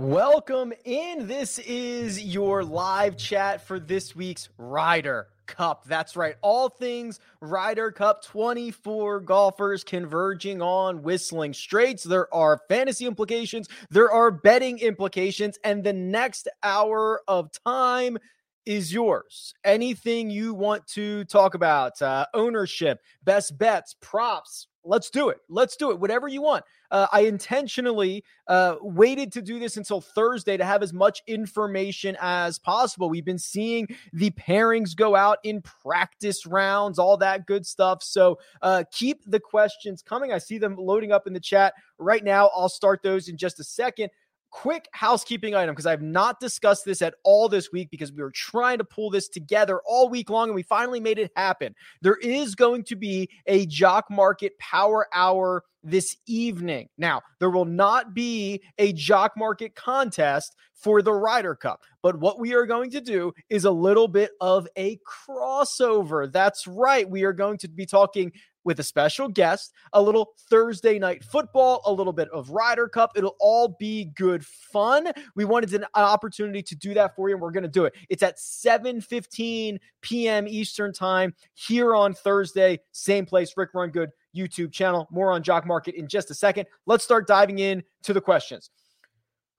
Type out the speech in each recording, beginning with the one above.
Welcome in. This is your live chat for this week's Ryder Cup. That's right. All things Ryder Cup 24 golfers converging on Whistling Straits. There are fantasy implications, there are betting implications, and the next hour of time is yours. Anything you want to talk about, uh, ownership, best bets, props, let's do it. Let's do it. Whatever you want. Uh, I intentionally uh, waited to do this until Thursday to have as much information as possible. We've been seeing the pairings go out in practice rounds, all that good stuff. So uh, keep the questions coming. I see them loading up in the chat right now. I'll start those in just a second quick housekeeping item because I've not discussed this at all this week because we were trying to pull this together all week long and we finally made it happen. There is going to be a Jock Market Power Hour this evening. Now, there will not be a Jock Market contest for the Ryder Cup, but what we are going to do is a little bit of a crossover. That's right. We are going to be talking with a special guest, a little Thursday night football, a little bit of Ryder Cup. It'll all be good fun. We wanted an opportunity to do that for you, and we're going to do it. It's at 7 15 p.m. Eastern Time here on Thursday. Same place, Rick Run Good YouTube channel. More on Jock Market in just a second. Let's start diving in to the questions.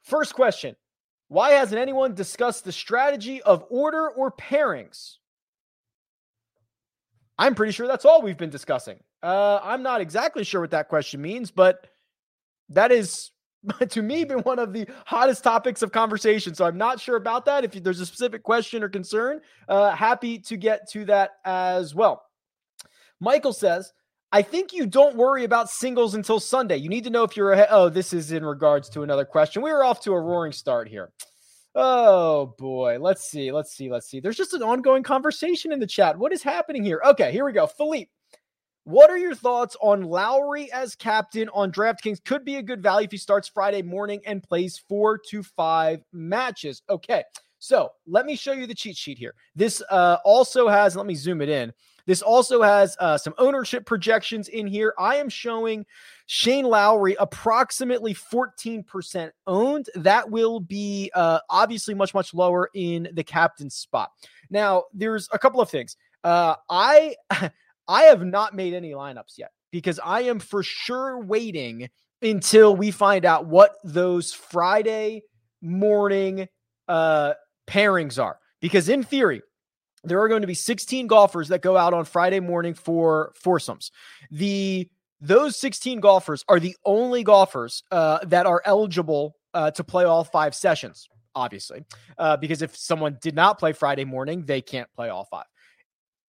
First question Why hasn't anyone discussed the strategy of order or pairings? I'm pretty sure that's all we've been discussing. Uh, I'm not exactly sure what that question means, but that is to me been one of the hottest topics of conversation. So I'm not sure about that. If there's a specific question or concern, uh, happy to get to that as well. Michael says, I think you don't worry about singles until Sunday. You need to know if you're ahead. Oh, this is in regards to another question. We are off to a roaring start here. Oh boy. Let's see. Let's see. Let's see. There's just an ongoing conversation in the chat. What is happening here? Okay, here we go. Philippe, what are your thoughts on Lowry as captain on DraftKings? Could be a good value if he starts Friday morning and plays four to five matches. Okay. So let me show you the cheat sheet here. This uh, also has, let me zoom it in. This also has uh, some ownership projections in here. I am showing Shane Lowry approximately 14% owned. That will be uh, obviously much, much lower in the captain spot. Now, there's a couple of things. Uh, I I have not made any lineups yet because I am for sure waiting until we find out what those Friday morning uh, pairings are. Because in theory, there are going to be 16 golfers that go out on Friday morning for foursomes. The those 16 golfers are the only golfers uh, that are eligible uh, to play all five sessions, obviously, uh, because if someone did not play Friday morning, they can't play all five.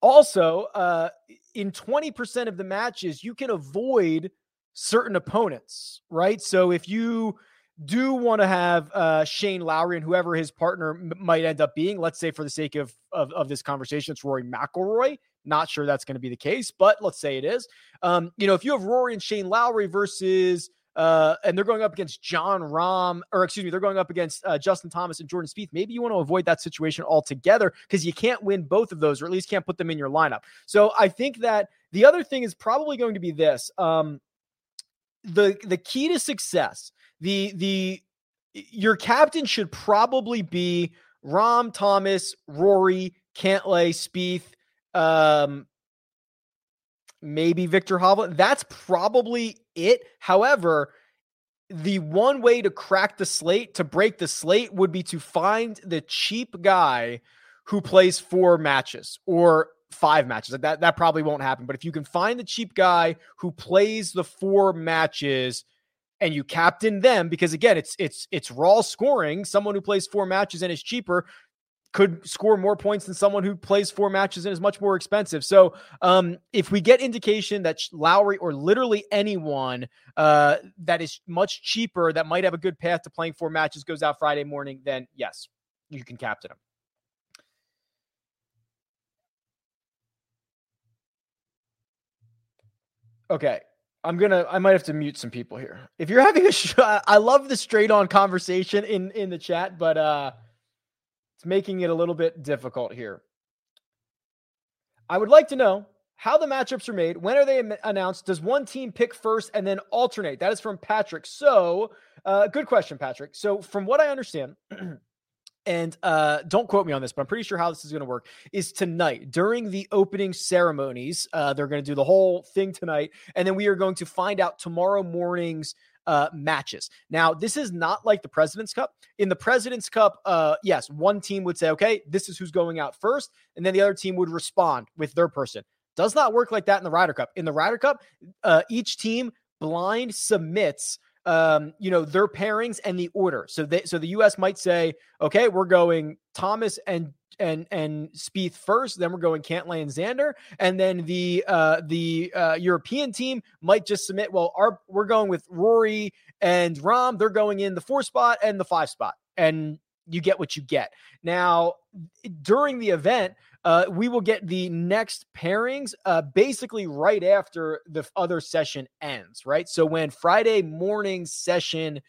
Also, uh, in 20% of the matches, you can avoid certain opponents, right? So if you do want to have uh, Shane Lowry and whoever his partner m- might end up being. Let's say, for the sake of, of, of this conversation, it's Rory McIlroy. Not sure that's going to be the case, but let's say it is. Um, you know, if you have Rory and Shane Lowry versus uh, and they're going up against Jon Rahm, or excuse me, they're going up against uh, Justin Thomas and Jordan Spieth. Maybe you want to avoid that situation altogether because you can't win both of those, or at least can't put them in your lineup. So I think that the other thing is probably going to be this: um, the the key to success the the your captain should probably be Rahm Thomas, Rory, Cantlay, Spieth, um, maybe Viktor Hovland. That's probably it. However, the one way to crack the slate, to break the slate, would be to find the cheap guy who plays four matches or five matches. That that probably won't happen. But if you can find the cheap guy who plays the four matches and you captain them because again, it's it's it's raw scoring. Someone who plays four matches and is cheaper could score more points than someone who plays four matches and is much more expensive. So, um, if we get indication that Lowry or literally anyone uh, that is much cheaper that might have a good path to playing four matches goes out Friday morning, then yes, you can captain them. Okay. I'm gonna. I might have to mute some people here. If you're having a, sh- I love the straight on conversation in in the chat, but uh, it's making it a little bit difficult here. I would like to know how the matchups are made, when are they announced? Does one team pick first and then alternate? That is from Patrick. So, uh, good question, Patrick. So, from what I understand, and uh, don't quote me on this, but I'm pretty sure how this is going to work is tonight during the opening ceremonies. Uh, they're going to do the whole thing tonight, and then we are going to find out tomorrow morning's uh, matches. Now, this is not like the President's Cup. In the President's Cup, uh, yes, one team would say, okay, this is who's going out first, and then the other team would respond with their person. Does not work like that in the Ryder Cup. In the Ryder Cup, uh, each team blind submits um, you know, their pairings and the order. So they so the US might say, okay, we're going Thomas and and and Spieth first, then we're going Cantlay and Xander, and then the uh the uh European team might just submit, well, our we're going with Rory and Rahm. they're going in the four spot and the five spot. And you get what you get. Now, during the event, uh, we will get the next pairings uh, basically right after the other session ends, right? So when Friday morning session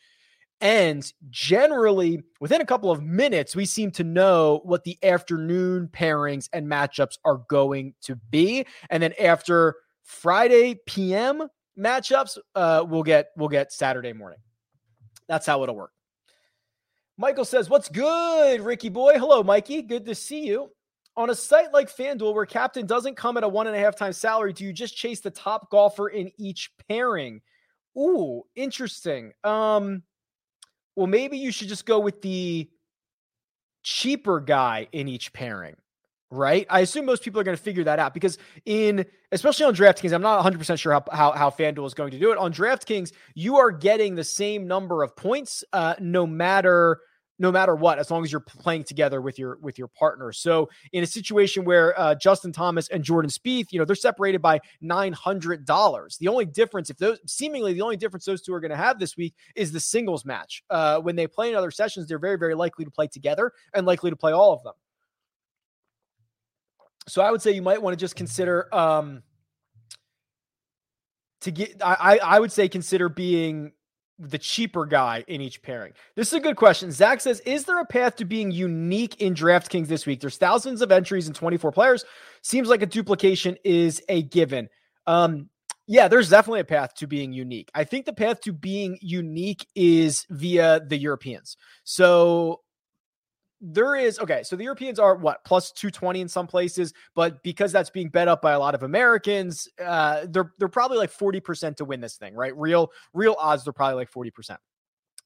ends, generally within a couple of minutes, we seem to know what the afternoon pairings and matchups are going to be. And then after Friday PM matchups, uh, we'll get we'll get Saturday morning. That's how it'll work. Michael says, What's good, Ricky boy? Hello, Mikey. Good to see you. On a site like FanDuel, where captain doesn't come at a one and a half times salary, do you just chase the top golfer in each pairing? Ooh, interesting. Um, well, maybe you should just go with the cheaper guy in each pairing, right? I assume most people are going to figure that out because in especially on DraftKings, I'm not 100% sure how, how, how FanDuel is going to do it. On DraftKings, you are getting the same number of points uh, no matter – no matter what as long as you're playing together with your with your partner. So in a situation where uh, justin thomas and jordan Spieth, you know they're separated by $900 the only difference if those seemingly the only difference those two are going to have this week is the singles match. Uh, when they play in other sessions they're very very likely to play together and likely to play all of them. So i would say you might want to just consider um to get i i would say consider being the cheaper guy in each pairing? This is a good question. Zach says, Is there a path to being unique in DraftKings this week? There's thousands of entries and 24 players. Seems like a duplication is a given. Um, yeah, there's definitely a path to being unique. I think the path to being unique is via the Europeans. So there is okay so the europeans are what plus 220 in some places but because that's being bet up by a lot of americans uh they're they're probably like 40% to win this thing right? Real real odds they're probably like 40%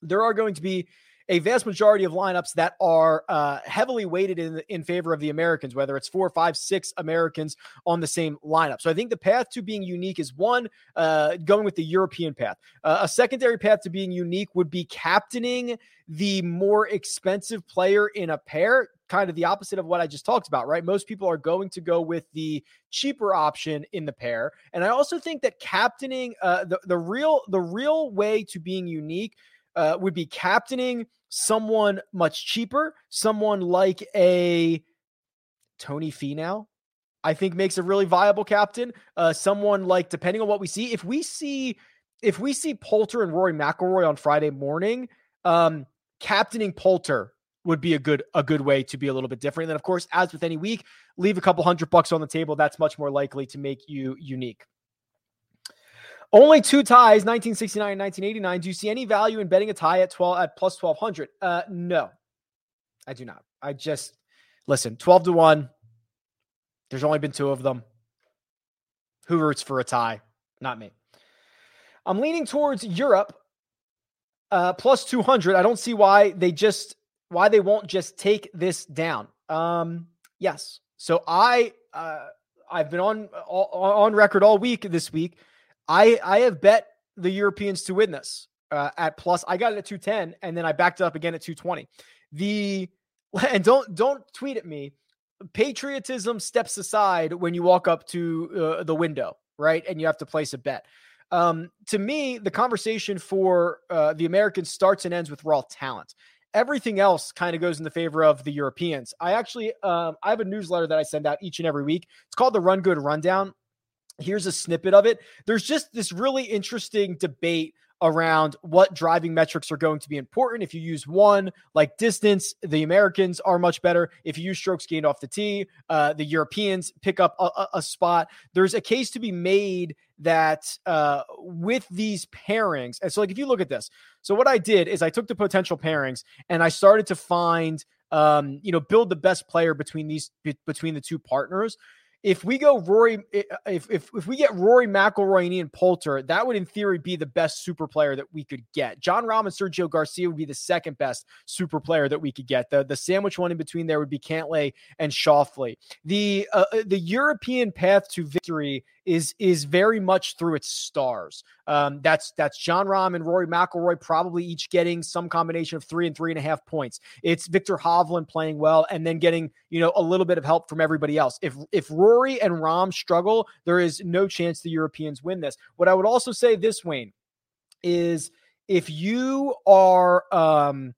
there are going to be a vast majority of lineups that are uh, heavily weighted in in favor of the Americans, whether it's four, five, six Americans on the same lineup. So I think the path to being unique is one, uh, going with the European path. Uh, a secondary path to being unique would be captaining the more expensive player in a pair kind of the opposite of what I just talked about, right? Most people are going to go with the cheaper option in the pair. And I also think that captaining uh, the, the real the real way to being unique uh, would be captaining someone much cheaper, someone like a Tony Finau, I think makes a really viable captain. Uh, someone like, depending on what we see, if we see if we see Poulter and Rory McIlroy on Friday morning, um, captaining Poulter would be a good a good way to be a little bit different. And then, of course, as with any week, leave a couple hundred bucks on the table. That's much more likely to make you unique. Only two ties, 1969 and 1989. Do you see any value in betting a tie at 12 at plus 1200? Uh, no, I do not. I just listen 12 to 1. There's only been two of them. Who roots for a tie? Not me. I'm leaning towards Europe uh, plus 200. I don't see why they just why they won't just take this down. Um, yes. So I uh, I've been on on record all week this week I I have bet the Europeans to win this uh, at plus. I got it at 210 and then I backed it up again at 220. The and don't don't tweet at me. Patriotism steps aside when you walk up to uh, the window, right? And you have to place a bet. Um, to me, the conversation for uh, the Americans starts and ends with raw talent. Everything else kind of goes in the favor of the Europeans. I actually, um, I have a newsletter that I send out each and every week. It's called the Run Good Rundown. Here's a snippet of it. There's just this really interesting debate around what driving metrics are going to be important. If you use one, like distance, the Americans are much better. If you use strokes gained off the tee, uh, the Europeans pick up a, a, spot. There's a case to be made that uh, with these pairings, and so like if you look at this, so what I did is I took the potential pairings and I started to find um, you know, build the best player between these between the two partners if we go Rory, uh, if if if we get Rory McIlroy and Ian Poulter, that would in theory be the best super player that we could get. Jon Rahm and Sergio Garcia would be the second best super player that we could get. The the sandwich one in between there would be Cantlay and Schauffele. The uh, uh the European path to victory is is very much through its stars. Um, that's that's Jon Rahm and Rory McIlroy probably each getting some combination of three and three and a half points. It's Viktor Hovland playing well and then getting you know a little bit of help from everybody else. If if Rory and Rahm struggle, there is no chance the Europeans win this. What I would also say this Wayne is if you are um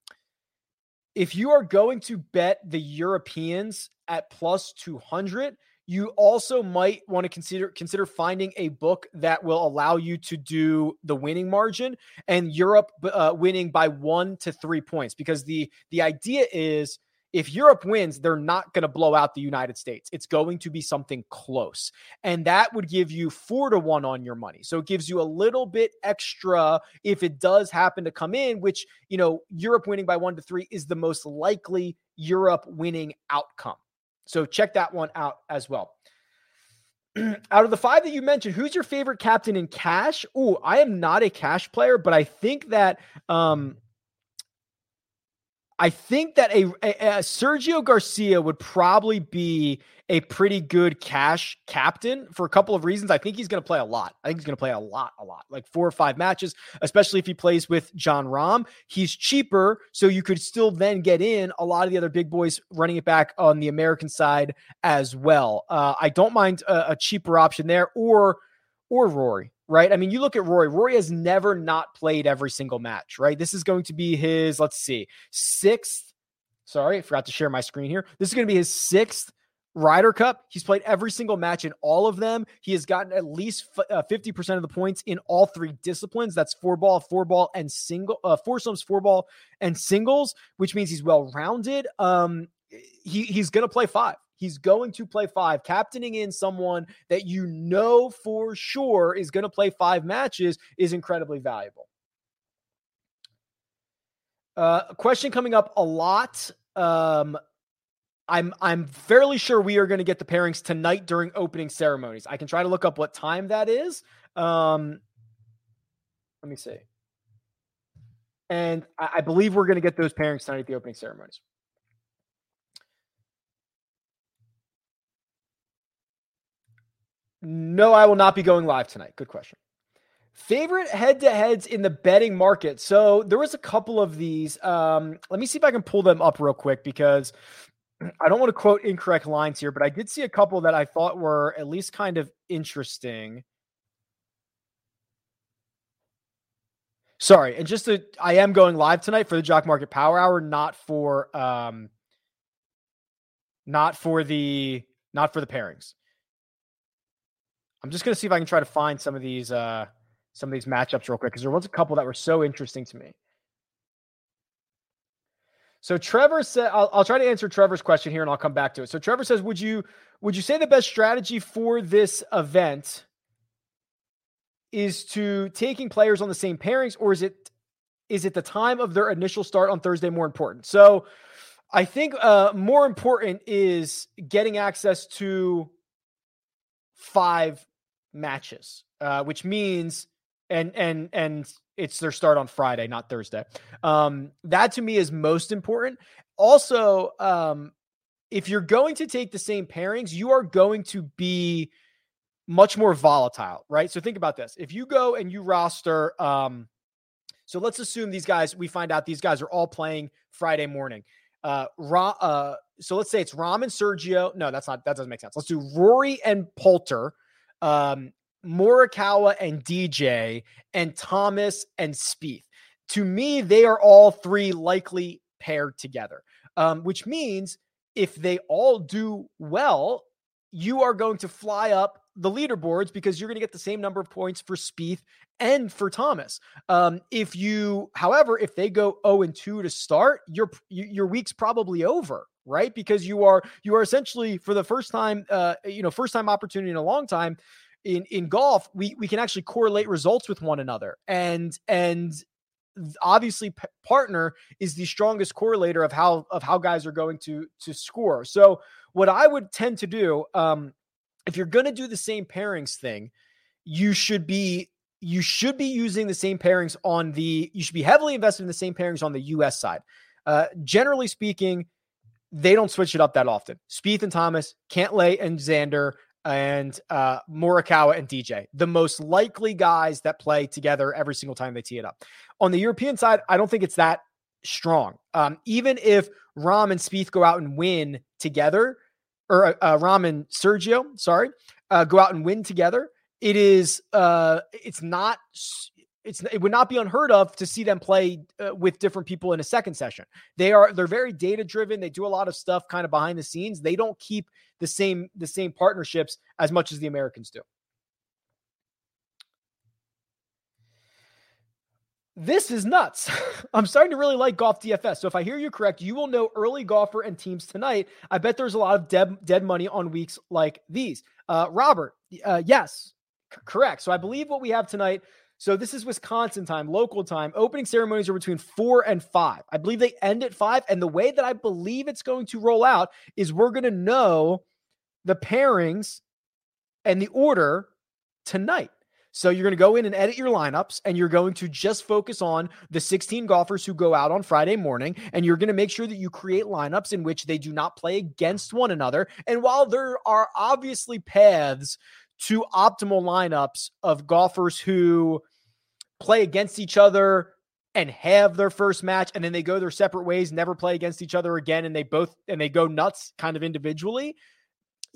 if you are going to bet the Europeans at plus 200 you also might want to consider consider finding a book that will allow you to do the winning margin and Europe uh, winning by one to three points because the the idea is if Europe wins, they're not going to blow out the United States. It's going to be something close. And that would give you four to one on your money. So it gives you a little bit extra if it does happen to come in, which, you know, Europe winning by one to three is the most likely Europe winning outcome. So check that one out as well. out of the five that you mentioned, who's your favorite captain in cash? Oh, I am not a cash player, but I think that um, I think that a, a, a, Sergio Garcia would probably be a pretty good cash captain for a couple of reasons. I think he's going to play a lot. I think he's going to play a lot, a lot, like four or five matches, especially if he plays with Jon Rahm. He's cheaper, so you could still then get in a lot of the other big boys running it back on the American side as well. Uh, I don't mind a, a cheaper option there, or or Rory right? I mean, you look at Rory. Rory has never not played every single match, right? This is going to be his, let's see, sixth. Sorry, I forgot to share my screen here. This is going to be his sixth Ryder Cup. He's played every single match in all of them. He has gotten at least uh, 50% of the points in all three disciplines. That's four ball, four ball, and single, uh, foursomes, four ball, and singles, which means he's well rounded. Um, he, he's going to play five. He's going to play five. Captaining in someone that you know for sure is going to play five matches is incredibly valuable. Uh, a question coming up a lot. Um, I'm I'm fairly sure we are going to get the pairings tonight during opening ceremonies. I can try to look up what time that is. Um, let me see. And I, I believe we're going to get those pairings tonight at the opening ceremonies. No, I will not be going live tonight. Good question. Favorite head to heads in the betting market. So there was a couple of these. Um, let me see if I can pull them up real quick because I don't want to quote incorrect lines here, but I did see a couple that I thought were at least kind of interesting. Sorry, and just to, I am going live tonight for the Jock Market Power Hour, not for um, not for the not for the pairings. I'm just going to see if I can try to find some of these uh, some of these matchups real quick because there was a couple that were so interesting to me. So Trevor said, I'll, I'll, try to answer Trevor's question here, and I'll come back to it. So Trevor says, would you would you say the best strategy for this event is to taking players on the same pairings, or is it is it the time of their initial start on Thursday more important? So I think uh, more important is getting access to five matches, uh, which means and and and it's their start on Friday, not Thursday. Um, that to me is most important. Also, um, if you're going to take the same pairings, you are going to be much more volatile, right? So think about this: if you go and you roster, um, so let's assume these guys, we find out these guys are all playing Friday morning. Uh, Ra, uh, so let's say it's Rahm and Sergio. No, that's not. That doesn't make sense. Let's do Rory and Poulter um, Morikawa and DJ, and Thomas and Spieth. To me, they are all three likely paired together, um, which means if they all do well, you are going to fly up the leaderboards because you're going to get the same number of points for Spieth and for Thomas. Um, if you, however, if they go 0 and 2 to start, your your week's probably over, right? Because you are you are essentially for the first time, uh, you know, first time opportunity in a long time in in golf, we we can actually correlate results with one another, and and obviously p- partner is the strongest correlator of how of how guys are going to to score. So what I would tend to do, um, if you're going to do the same pairings thing, you should be you should be using the same pairings on the you should be heavily invested in the same pairings on the US side. Uh, generally speaking, they don't switch it up that often. Spieth and Thomas, Cantlay and Xander, and uh, Morikawa and DJ, the most likely guys that play together every single time they tee it up. On the European side, I don't think it's that strong. Um, even if Rahm and Spieth go out and win together, or uh, uh and Sergio, sorry, uh, go out and win together, it is uh it's not it's it would not be unheard of to see them play uh, with different people in a second session. They are they're very data driven. They do a lot of stuff kind of behind the scenes. They don't keep the same the same partnerships as much as the Americans do. This is nuts. I'm starting to really like golf DFS. So if I hear you correct, you will know early golfer and teams tonight. I bet there's a lot of dead dead money on weeks like these. Uh, Robert, uh, yes, C- correct. So I believe what we have tonight. So this is Wisconsin time, local time. Opening ceremonies are between four and five. I believe they end at five. And the way that I believe it's going to roll out is we're going to know the pairings and the order tonight. So you're going to go in and edit your lineups and you're going to just focus on the 16 golfers who go out on Friday morning and you're going to make sure that you create lineups in which they do not play against one another. And while there are obviously paths to optimal lineups of golfers who play against each other and have their first match and then they go their separate ways, never play against each other again and they both and they go nuts kind of individually.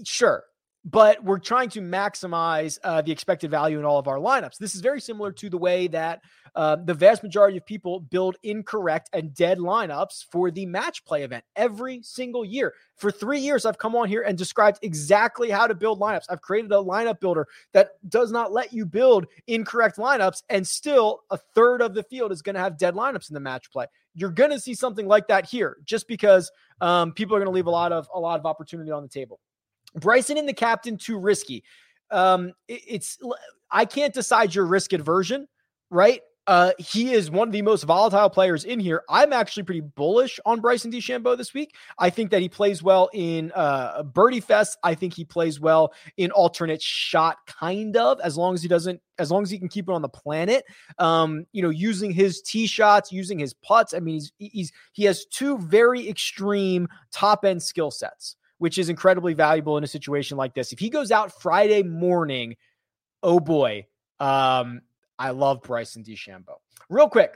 Sure, but we're trying to maximize uh, the expected value in all of our lineups. This is very similar to the way that uh, the vast majority of people build incorrect and dead lineups for the match play event every single year. For three years, I've come on here and described exactly how to build lineups. I've created a lineup builder that does not let you build incorrect lineups, and still a third of the field is going to have dead lineups in the match play. You're going to see something like that here, just because um, people are going to leave a lot of a lot of opportunity on the table. Bryson and the captain too risky. Um, it, it's I can't decide your risk aversion, right? Uh, he is one of the most volatile players in here. I'm actually pretty bullish on Bryson DeChambeau this week. I think that he plays well in uh, Birdie Fest. I think he plays well in alternate shot, kind of, as long as he doesn't, as long as he can keep it on the planet. Um, you know, using his tee shots, using his putts. I mean, he's he's he has two very extreme top end skill sets which is incredibly valuable in a situation like this. If he goes out Friday morning, oh boy, um, I love Bryson DeChambeau. Real quick,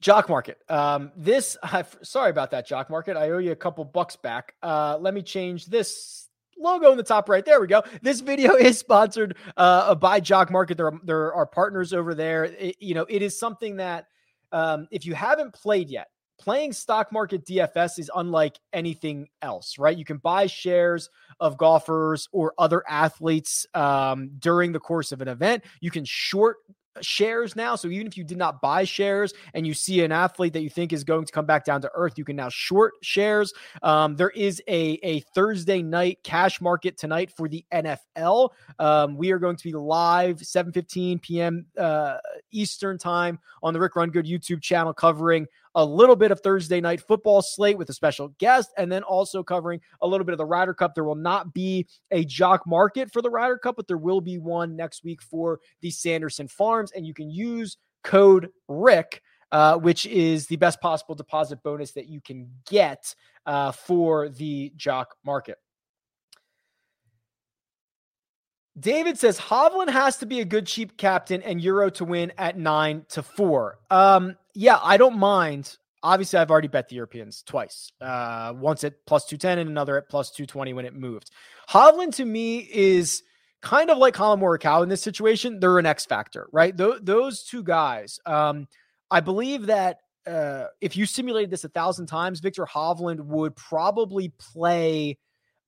Jock Market. Um, this, I've, sorry about that, Jock Market. I owe you a couple bucks back. Uh, let me change this logo in the top right. There we go. This video is sponsored uh, by Jock Market. There are, there are partners over there. It, you know, it is something that um, if you haven't played yet, playing stock market DFS is unlike anything else, right? You can buy shares of golfers or other athletes um, during the course of an event. You can short shares now. So even if you did not buy shares and you see an athlete that you think is going to come back down to earth, you can now short shares. Um, there is a, a Thursday night cash market tonight for the NFL. Um, we are going to be live 7:15 p.m. Uh, Eastern time on the Rick Run Good YouTube channel covering a little bit of Thursday night football slate with a special guest, and then also covering a little bit of the Ryder Cup. There will not be a jock market for the Ryder Cup, but there will be one next week for the Sanderson Farms, and you can use code Rick. Uh, which is the best possible deposit bonus that you can get uh, for the jock market. David says Hovland has to be a good cheap captain and Euro to win at nine to four. Um, yeah, I don't mind. Obviously, I've already bet the Europeans twice. Uh, once at plus 210 and another at plus 220 when it moved. Hovland to me is kind of like Collin Morikawa in this situation. They're an X factor, right? Th- those two guys. Um, I believe that uh, if you simulated this a thousand times, Viktor Hovland would probably play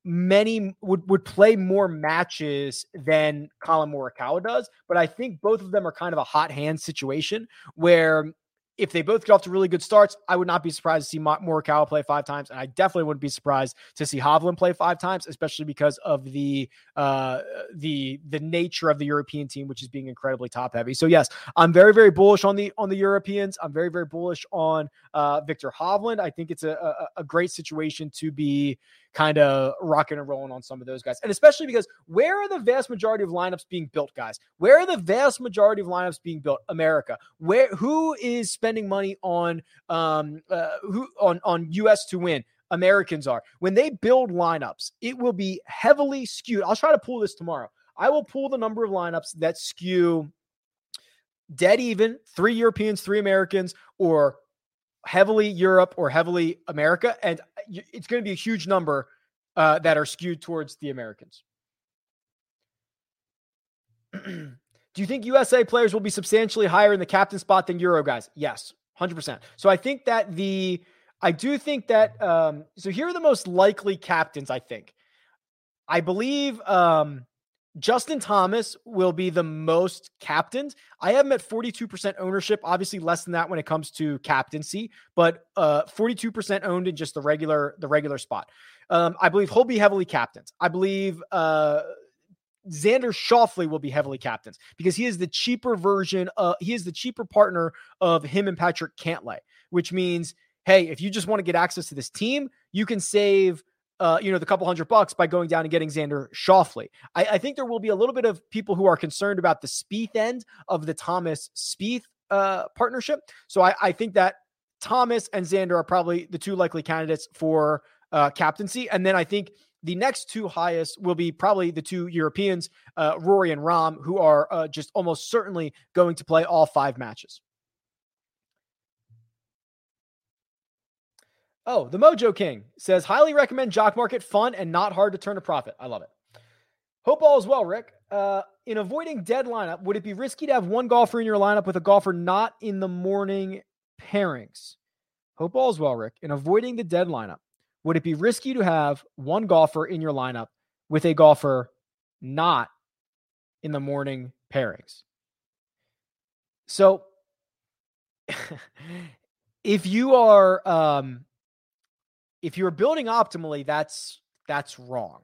many would would play more matches than Collin Morikawa does, but I think both of them are kind of a hot hand situation where if they both get off to really good starts, I would not be surprised to see Morikawa play five times, and I definitely wouldn't be surprised to see Hovland play five times, especially because of the uh, the the nature of the European team, which is being incredibly top heavy. So yes, I'm very very bullish on the on the Europeans. I'm very very bullish on uh, Viktor Hovland. I think it's a, a, a great situation to be kind of rocking and rolling on some of those guys. And especially because where are the vast majority of lineups being built, guys? Where are the vast majority of lineups being built? America. Where who is spending money on um uh, who on on US to win? Americans are. When they build lineups, it will be heavily skewed. I'll try to pull this tomorrow. I will pull the number of lineups that skew dead even, three Europeans, three Americans, or heavily Europe or heavily America, and it's going to be a huge number uh, that are skewed towards the Americans. Do you think USA players will be substantially higher in the captain spot than Euro guys? Yes, 100%. So I think that the, I do think that, um, so here are the most likely captains, I think. I believe um, Justin Thomas will be the most captained. I have him at 42% ownership, obviously less than that when it comes to captaincy, but uh, 42% owned in just the regular the regular spot. Um, I believe he'll be heavily captained. I believe uh, Xander Schauffele will be heavily captains because he is the cheaper version. Uh, he is the cheaper partner of him and Patrick Cantlay, which means, hey, if you just want to get access to this team, you can save – uh, you know, the couple hundred bucks by going down and getting Xander Schauffele. I, I, think there will be a little bit of people who are concerned about the Spieth end of the Thomas Spieth uh, partnership. So I, I, think that Thomas and Xander are probably the two likely candidates for uh, captaincy. And then I think the next two highest will be probably the two Europeans, uh, Rory and Rahm, who are uh, just almost certainly going to play all five matches. Oh, the Mojo King says, highly recommend Jock Market, fun and not hard to turn a profit. I love it. Hope all is well, Rick. Uh, in avoiding dead lineup, would it be risky to have one golfer in your lineup with a golfer not in the morning pairings? Hope all is well, Rick. In avoiding the dead lineup, would it be risky to have one golfer in your lineup with a golfer not in the morning pairings? So, if you are um, if you're building optimally, that's that's wrong.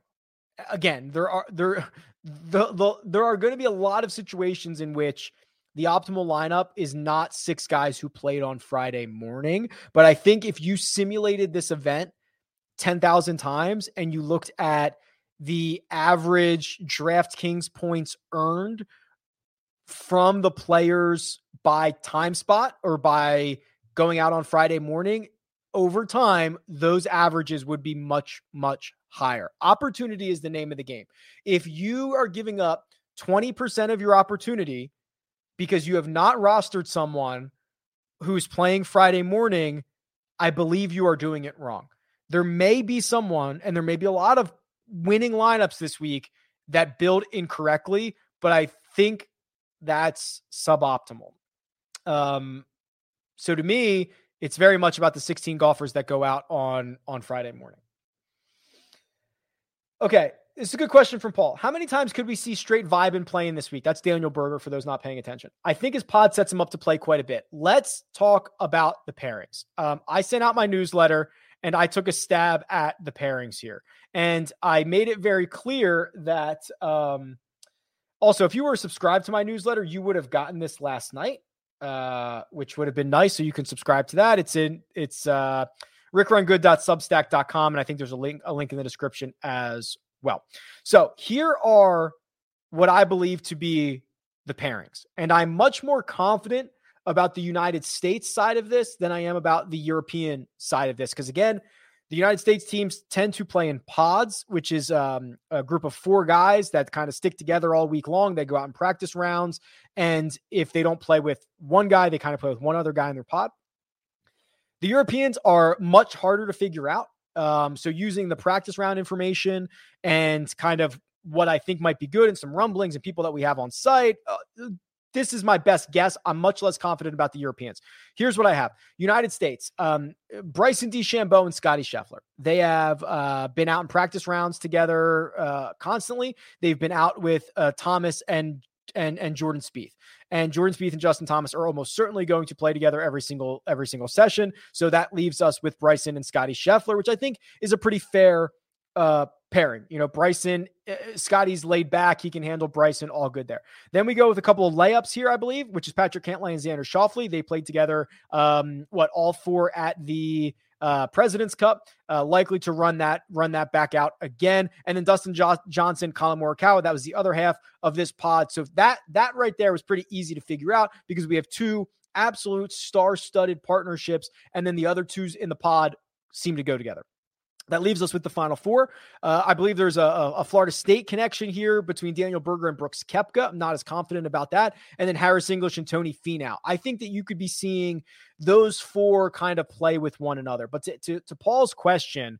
Again, there are there the, the there are going to be a lot of situations in which the optimal lineup is not six guys who played on Friday morning. But I think if you simulated this event 10,000 times and you looked at the average DraftKings points earned from the players by time spot or by going out on Friday morning, over time, those averages would be much, much higher. Opportunity is the name of the game. If you are giving up 20% of your opportunity because you have not rostered someone who's playing Friday morning, I believe you are doing it wrong. There may be someone, and there may be a lot of winning lineups this week that build incorrectly, but I think that's suboptimal. Um, so to me, it's very much about the 16 golfers that go out on on Friday morning. Okay, this is a good question from Paul. How many times could we see straight vibe and playing this week? That's Daniel Berger for those not paying attention. I think his pod sets him up to play quite a bit. Let's talk about the pairings. Um, I sent out my newsletter and I took a stab at the pairings here. And I made it very clear that um, also, if you were subscribed to my newsletter, you would have gotten this last night uh, which would have been nice. So you can subscribe to that. It's in it's uh, rickrungood.substack.com, and I think there's a link a link in the description as well. So here are what I believe to be the pairings, and I'm much more confident about the United States side of this than I am about the European side of this. Because again, the United States teams tend to play in pods, which is um, a group of four guys that kind of stick together all week long. They go out and practice rounds. And if they don't play with one guy, they kind of play with one other guy in their pod. The Europeans are much harder to figure out. Um, so using the practice round information and kind of what I think might be good and some rumblings and people that we have on site, uh, this is my best guess. I'm much less confident about the Europeans. Here's what I have: United States, um, Bryson DeChambeau and Scotty Scheffler. They have uh, been out in practice rounds together uh, constantly. They've been out with uh, Thomas and and and Jordan Spieth. And Jordan Spieth and Justin Thomas are almost certainly going to play together every single every single session. So that leaves us with Bryson and Scotty Scheffler, which I think is a pretty fair uh pairing. You know, Bryson, uh, Scotty's laid back. He can handle Bryson. All good there. Then we go with a couple of layups here, I believe, which is Patrick Cantlay and Xander Schauffele. They played together, um, what, all four at the uh, President's Cup, uh, likely to run that run that back out again. And then Dustin jo- Johnson, Collin Morikawa, that was the other half of this pod. So that that right there was pretty easy to figure out because we have two absolute star-studded partnerships, and then the other twos in the pod seem to go together. That leaves us with the final four. Uh, I believe there's a, a, Florida State connection here between Daniel Berger and Brooks Koepka. I'm not as confident about that. And then Harris English and Tony Finau. I think that you could be seeing those four kind of play with one another. But to, to, to Paul's question,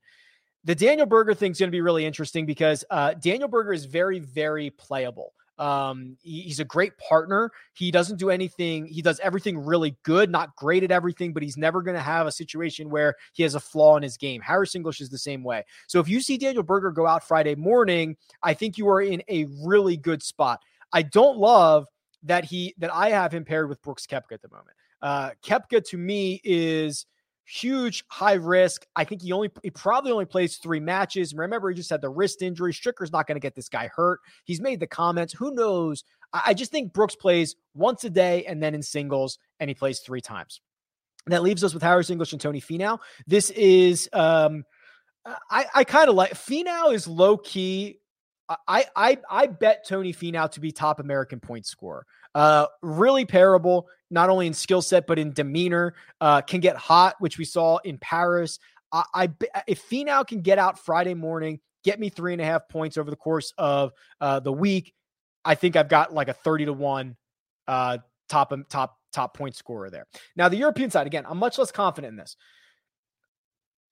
the Daniel Berger thing is going to be really interesting because uh, Daniel Berger is very, very playable. Um, he, he's a great partner. He doesn't do anything, he does everything really good, not great at everything, but he's never going to have a situation where he has a flaw in his game. Harris English is the same way. So if you see Daniel Berger go out Friday morning, I think you are in a really good spot. I don't love that he that I have him paired with Brooks Koepka at the moment. Uh, Koepka to me is huge high risk. I think he only he probably only plays three matches. Remember, he just had the wrist injury. Stricker's not going to get this guy hurt. He's made the comments. Who knows? I, I, just think Brooks plays once a day and then in singles, and he plays three times. That leaves us with Harris English and Tony Finau. This is um I, I kind of like Finau is low key. I I I bet Tony Finau to be top American point scorer. Uh, really parable, not only in skill set but in demeanor. Uh, can get hot, which we saw in Paris. I, I if Finau can get out Friday morning, get me three and a half points over the course of uh, the week, I think I've got like a thirty to one uh, top top top point scorer there. Now the European side, again, I'm much less confident in this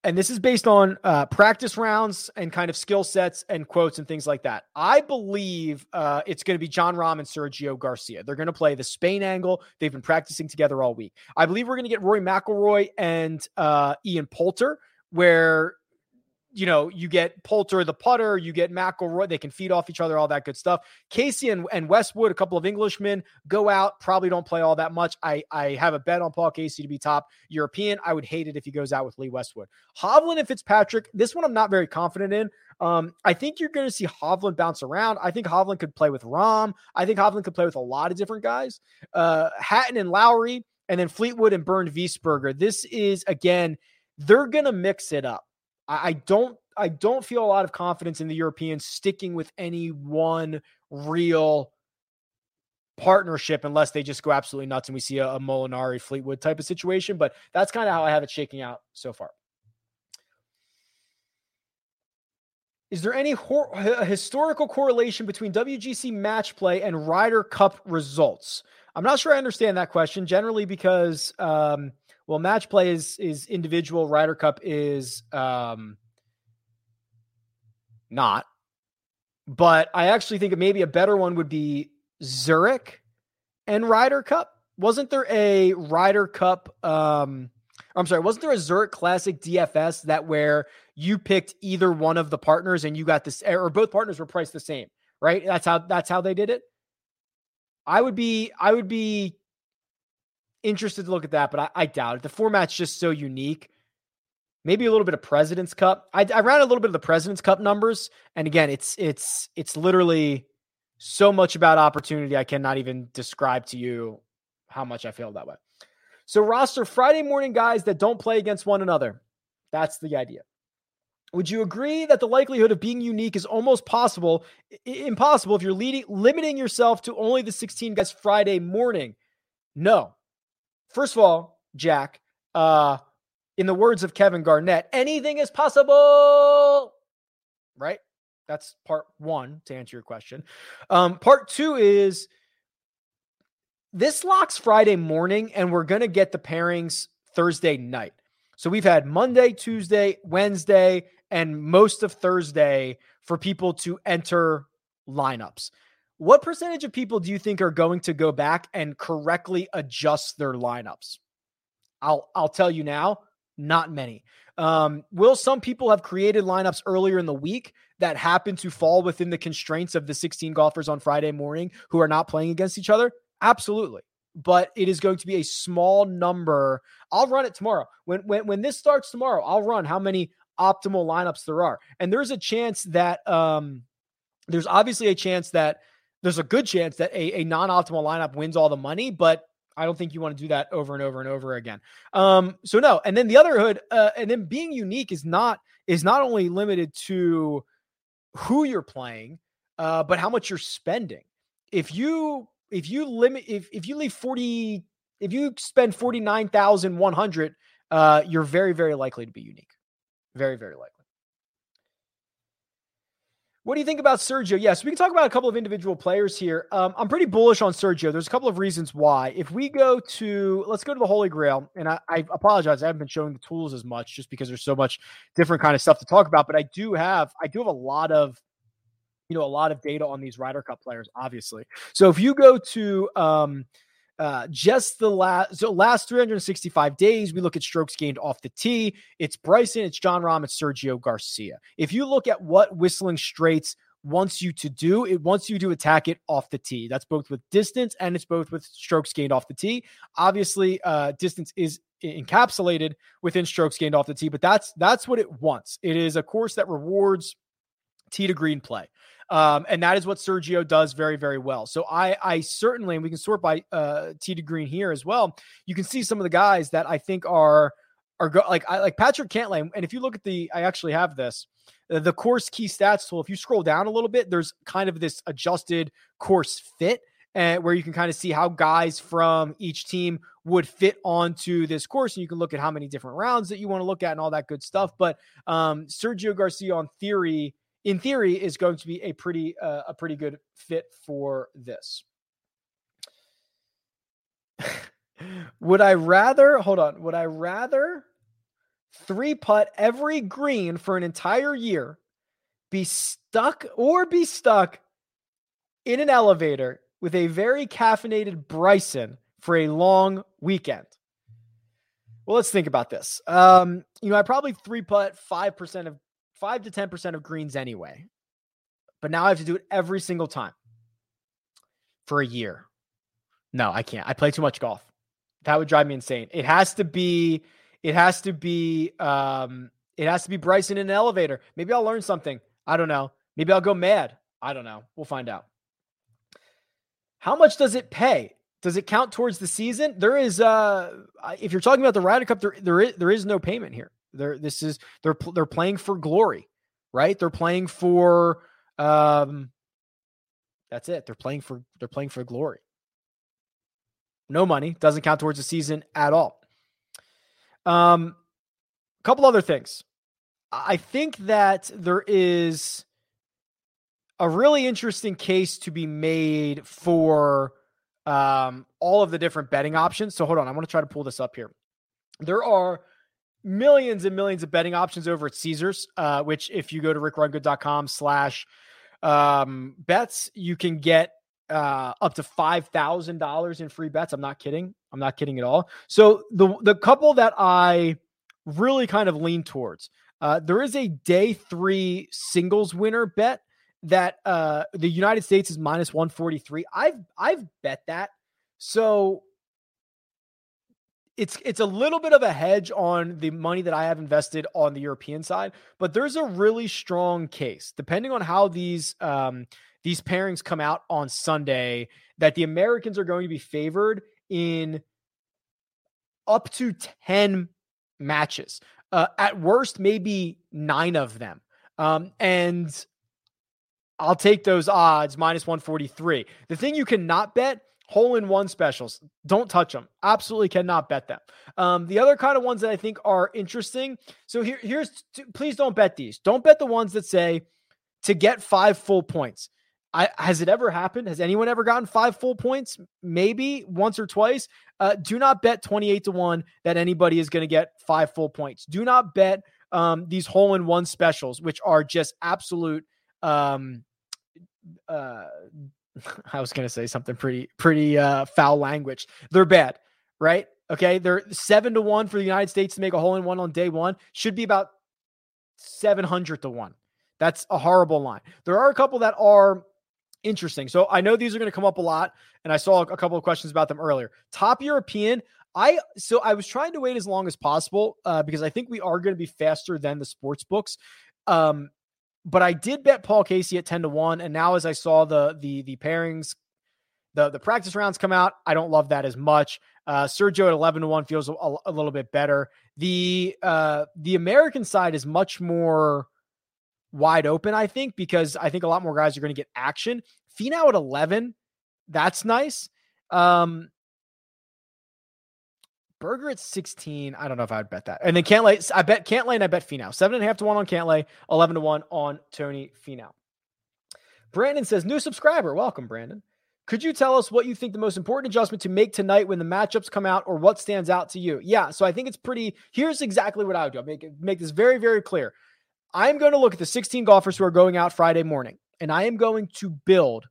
and this is based on uh, practice rounds and kind of skill sets and quotes and things like that. I believe uh, it's going to be Jon Rahm and Sergio Garcia. They're going to play the Spain angle. They've been practicing together all week. I believe we're going to get Rory McIlroy and uh, Ian Poulter, where you know, you get Poulter the putter, you get McIlroy, they can feed off each other, all that good stuff. Casey and, and Westwood, a couple of Englishmen, go out, probably don't play all that much. I, I have a bet on Paul Casey to be top European. I would hate it if he goes out with Lee Westwood. Hovland and Fitzpatrick, this one I'm not very confident in. Um, I think you're going to see Hovland bounce around. I think Hovland could play with Rahm. I think Hovland could play with a lot of different guys. Uh, Hatton and Lowry, and then Fleetwood and Bernd Wiesberger. This is, again, they're going to mix it up. I, don't I don't feel a lot of confidence in the Europeans sticking with any one real partnership unless they just go absolutely nuts and we see a, a Molinari Fleetwood type of situation. But that's kind of how I have it shaking out so far. Is there any hor- historical correlation between WGC match play and Ryder Cup results? I'm not sure I understand that question. Generally, because um, well, match play is is individual. Ryder Cup is um, not. But I actually think maybe a better one would be Zurich and Ryder Cup. Wasn't there a Ryder Cup? Um, I'm sorry, wasn't there a Zurich Classic DFS that where you picked either one of the partners and you got this, or both partners were priced the same, right? That's how that's how they did it. I would be I would be interested to look at that, but I, I doubt it. The format's just so unique. Maybe a little bit of President's Cup. I, I ran a little bit of the President's Cup numbers, and again, it's it's it's literally so much about opportunity. I cannot even describe to you how much I feel that way. So roster Friday morning guys that don't play against one another. That's the idea. Would you agree that the likelihood of being unique is almost possible, impossible if you're leading, limiting yourself to only the 16 guys Friday morning? No, First of all, Jack, uh, in the words of Kevin Garnett, anything is possible. Right? That's part one to answer your question. Um, part two is this locks Friday morning, and we're going to get the pairings Thursday night. So we've had Monday, Tuesday, Wednesday, and most of Thursday for people to enter lineups. What percentage of people do you think are going to go back and correctly adjust their lineups? I'll I'll tell you now, not many. Um, will some people have created lineups earlier in the week that happen to fall within the constraints of the 16 golfers on Friday morning who are not playing against each other? Absolutely. But it is going to be a small number. I'll run it tomorrow. When when when this starts tomorrow, I'll run how many optimal lineups there are. And there's a chance that um there's obviously a chance that there's a good chance that a, a non-optimal lineup wins all the money, but I don't think you want to do that over and over and over again. Um, so no, and then the other hood, uh, and then being unique is not is not only limited to who you're playing, uh, but how much you're spending. If you if you limit if if you leave 40 if you spend 49,100 uh you're very very likely to be unique. Very very likely. What do you think about Sergio? Yes, we can talk about a couple of individual players here. Um, I'm pretty bullish on Sergio. There's a couple of reasons why. If we go to, let's go to the Holy Grail, and I, I apologize, I haven't been showing the tools as much just because there's so much different kind of stuff to talk about. But I do have, I do have a lot of, you know, a lot of data on these Ryder Cup players, obviously. So if you go to, um, uh, just the last so last 365 days, we look at strokes gained off the tee. It's Bryson, it's Jon Rahm, it's Sergio Garcia. If you look at what Whistling Straits wants you to do, it wants you to attack it off the tee. That's both with distance and it's both with strokes gained off the tee. Obviously, uh, distance is encapsulated within strokes gained off the tee, but that's that's what it wants. It is a course that rewards tee to green play. Um, and that is what Sergio does very, very well. So I, I certainly, and we can sort by uh, tee to green here as well. You can see some of the guys that I think are are go, like I like Patrick Cantlay. And if you look at the, I actually have this, uh, the course key stats tool. If you scroll down a little bit, there's kind of this adjusted course fit. And uh, where you can kind of see how guys from each team would fit onto this course, and you can look at how many different rounds that you want to look at and all that good stuff. But um, Sergio Garcia, on theory, in theory, is going to be a pretty uh, a pretty good fit for this. would I rather hold on? Would I rather three putt every green for an entire year, be stuck or be stuck in an elevator with a very caffeinated Bryson for a long weekend? Well, let's think about this. Um, you know, I probably three putt five percent of five to 10% of greens anyway. But now I have to do it every single time for a year. No, I can't. I play too much golf. That would drive me insane. It has to be, it has to be, um, it has to be Bryson in an elevator. Maybe I'll learn something. I don't know. Maybe I'll go mad. I don't know. We'll find out. How much does it pay? Does it count towards the season? There is, uh, if you're talking about the Ryder Cup, there, there is, there is no payment here. They're this is they're they're playing for glory, right? They're playing for um that's it. They're playing for they're playing for glory. No money, doesn't count towards the season at all. Um a couple other things. I think that there is a really interesting case to be made for um, all of the different betting options. So hold on, I want to try to pull this up here. There are millions and millions of betting options over at Caesars, uh, which if you go to rickrungood.com slash um, bets, you can get uh, up to $5,000 in free bets. I'm not kidding. I'm not kidding at all. So the, the couple that I really kind of lean towards, uh, there is a day three singles winner bet that uh, the United States is minus 143. I've, I've bet that. So it's it's a little bit of a hedge on the money that I have invested on the European side, but there's a really strong case, depending on how these um, these pairings come out on Sunday, that the Americans are going to be favored in up to ten matches. Uh, at worst, maybe nine of them. Um, and I'll take those odds minus 143. The thing you cannot bet hole in one specials. Don't touch them. Absolutely cannot bet them. Um, the other kind of ones that I think are interesting. So here, here's please don't bet these. Don't bet the ones that say to get five full points. I, has it ever happened? Has anyone ever gotten five full points? Maybe once or twice. Uh, do not bet 28 to 1 that anybody is going to get five full points. Do not bet um, these hole in one specials, which are just absolute um, uh, I was going to say something pretty pretty uh, foul language. They're bad, right? Okay, they're seven to one for the United States to make a hole in one on day one. Should be about seven hundred to one. That's a horrible line. There are a couple that are interesting. So I know these are going to come up a lot, and I saw a couple of questions about them earlier. Top European. I so I was trying to wait as long as possible uh, because I think we are going to be faster than the sports books. Um, but I did bet Paul Casey at 10 to 1. And now as I saw the the the pairings, the the practice rounds come out, I don't love that as much. Uh Sergio at 11 to 1 feels a, a little bit better. The uh the American side is much more wide open, I think, because I think a lot more guys are going to get action. Finau at 11, that's nice. Um Berger at 16. I don't know if I would bet that. And then Cantlay, I bet Cantlay and I bet Finau. Seven and a half to one on Cantlay, 11 to one on Tony Finau. Brandon says, new subscriber. Welcome, Brandon. Could you tell us what you think the most important adjustment to make tonight when the matchups come out or what stands out to you? Yeah, so I think it's pretty. Here's exactly what I would do. I'll make, make this very, very clear. I'm going to look at the 16 golfers who are going out Friday morning, and I am going to build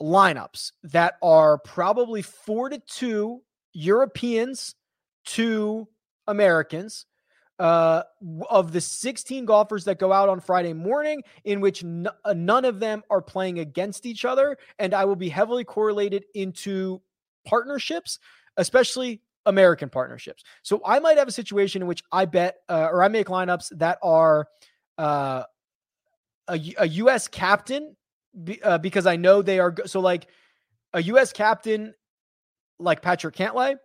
lineups that are probably four to two Europeans two Americans uh, of the 16 golfers that go out on Friday morning, in which n- uh, none of them are playing against each other. And I will be heavily correlated into partnerships, especially American partnerships. So I might have a situation in which I bet uh, or I make lineups that are uh, a, a U.S. captain be, uh, because I know they are. Go- so, like a U.S. captain like Patrick Cantlay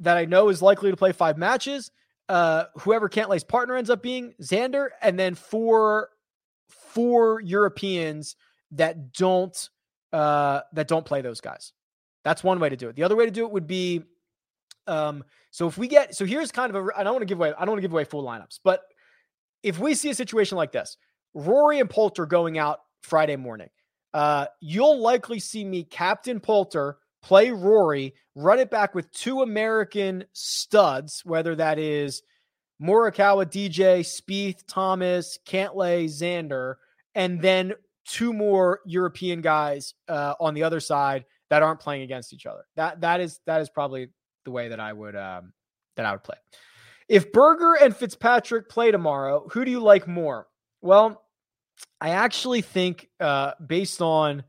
that I know is likely to play five matches. Uh, whoever Cantlay's partner ends up being Xander, and then four four Europeans that don't uh, that don't play those guys. That's one way to do it. The other way to do it would be um, so if we get so here's kind of a I don't want to give away I don't want to give away full lineups, but if we see a situation like this, Rory and Poulter going out Friday morning, uh, you'll likely see me captain Poulter play Rory, run it back with two American studs, whether that is Morikawa, DJ, Spieth, Thomas, Cantlay, Xander, and then two more European guys uh, on the other side that aren't playing against each other. That that is that is probably the way that I would um, that I would play. If Berger and Fitzpatrick play tomorrow, who do you like more? Well, I actually think uh, based on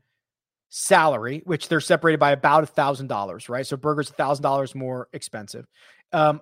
salary, which they're separated by about a thousand dollars, right? So Berger's a thousand dollars more expensive. Um,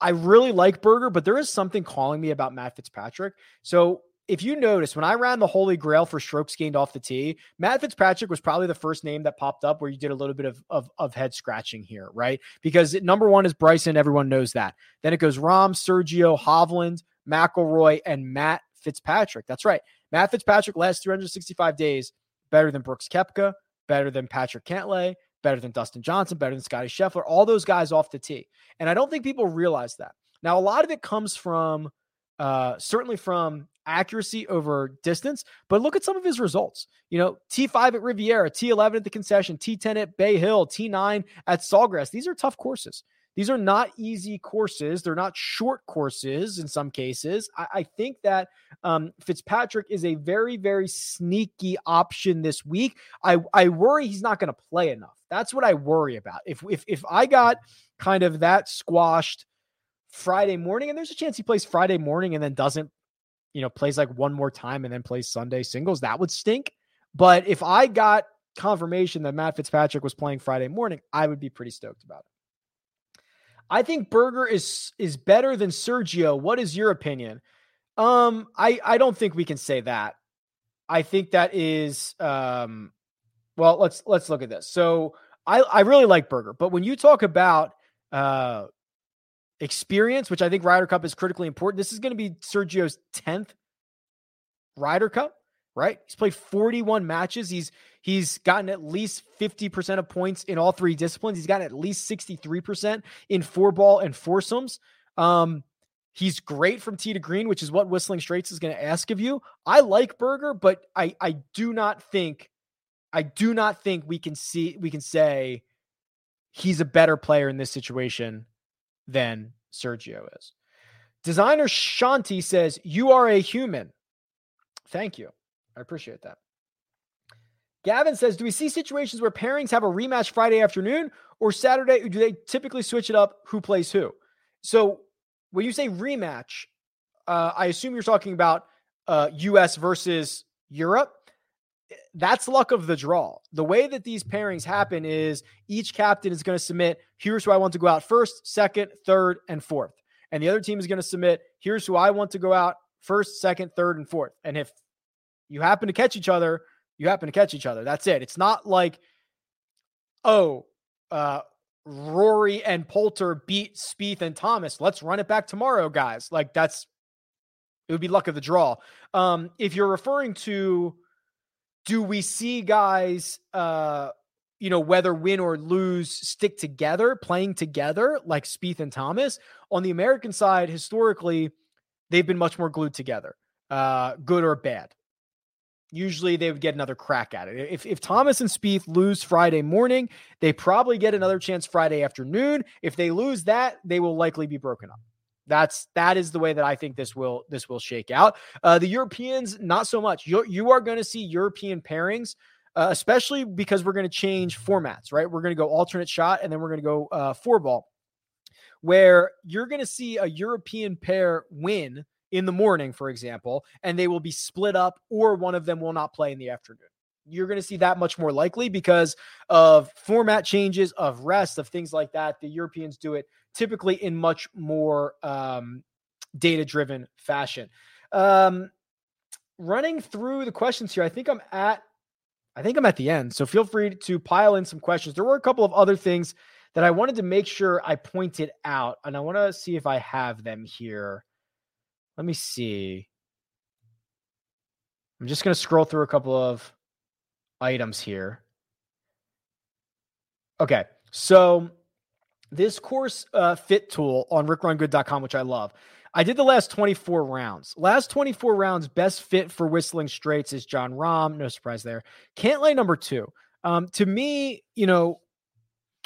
I really like Berger, but there is something calling me about Matt Fitzpatrick. So if you notice, when I ran the holy grail for strokes gained off the tee, Matt Fitzpatrick was probably the first name that popped up where you did a little bit of, of, of head scratching here, right? Because number one is Bryson, everyone knows that. Then it goes Rahm, Sergio, Hovland, McIlroy, and Matt Fitzpatrick. That's right. Matt Fitzpatrick last 365 days better than Brooks Koepka, better than Patrick Cantlay, better than Dustin Johnson, better than Scotty Scheffler, all those guys off the tee. And I don't think people realize that. Now, a lot of it comes from uh, certainly from accuracy over distance, but look at some of his results. You know, T5 at Riviera, T11 at the concession, T10 at Bay Hill, T9 at Sawgrass. These are tough courses. These are not easy courses. They're not short courses in some cases. I, I think that um, Fitzpatrick is a very, very sneaky option this week. I, I worry he's not going to play enough. That's what I worry about. If, if if I got kind of that squashed Friday morning, and there's a chance he plays Friday morning and then doesn't, you know, plays like one more time and then plays Sunday singles, that would stink. But if I got confirmation that Matt Fitzpatrick was playing Friday morning, I would be pretty stoked about it. I think Berger is is better than Sergio. What is your opinion? Um, I I don't think we can say that. I think that is um, well. Let's let's look at this. So I I really like Berger, but when you talk about uh experience, which I think Ryder Cup is critically important, this is going to be Sergio's tenth Ryder Cup right? He's played 41 matches. He's he's gotten at least 50% of points in all three disciplines. He's gotten at least 63% in four ball and foursomes. Um, he's great from tee to green, which is what Whistling Straits is going to ask of you. I like Berger, but I I do not think I do not think we can see we can say he's a better player in this situation than Sergio is. Designer Shanti says, You are a human. Thank you. I appreciate that. Gavin says, Do we see situations where pairings have a rematch Friday afternoon or Saturday? Or do they typically switch it up who plays who? So when you say rematch, uh, I assume you're talking about uh, US versus Europe. That's luck of the draw. The way that these pairings happen is each captain is going to submit, here's who I want to go out first, second, third, and fourth. And the other team is going to submit, here's who I want to go out first, second, third, and fourth. And if you happen to catch each other, you happen to catch each other. That's it. It's not like, oh, uh, Rory and Poulter beat Spieth and Thomas. Let's run it back tomorrow, guys. Like that's it would be luck of the draw. Um, if you're referring to do we see guys uh you know whether win or lose stick together playing together like Spieth and Thomas on the American side historically they've been much more glued together uh good or bad usually they would get another crack at it. If, if Thomas and Spieth lose Friday morning, they probably get another chance Friday afternoon. If they lose that, they will likely be broken up. That's that is the way that I think this will this will shake out. Uh, the Europeans, not so much. You you are going to see European pairings, uh, especially because we're going to change formats. Right, we're going to go alternate shot, and then we're going to go uh, four ball, where you're going to see a European pair win in the morning, for example, and they will be split up or one of them will not play in the afternoon. You're going to see that much more likely because of format changes, of rest, of things like that. The Europeans do it typically in much more um, data driven fashion. Um, running through the questions here, I think I'm at I think I'm at the end. So feel free to pile in some questions. There were a couple of other things that I wanted to make sure I pointed out, and I want to see if I have them here. Let me see. I'm just going to scroll through a couple of items here. Okay. So this course uh, fit tool on rickrungood.com, which I love. I did the last 24 rounds. Last 24 rounds, best fit for Whistling Straits is Jon Rahm. No surprise there. Cantlay number two. Um, to me, you know,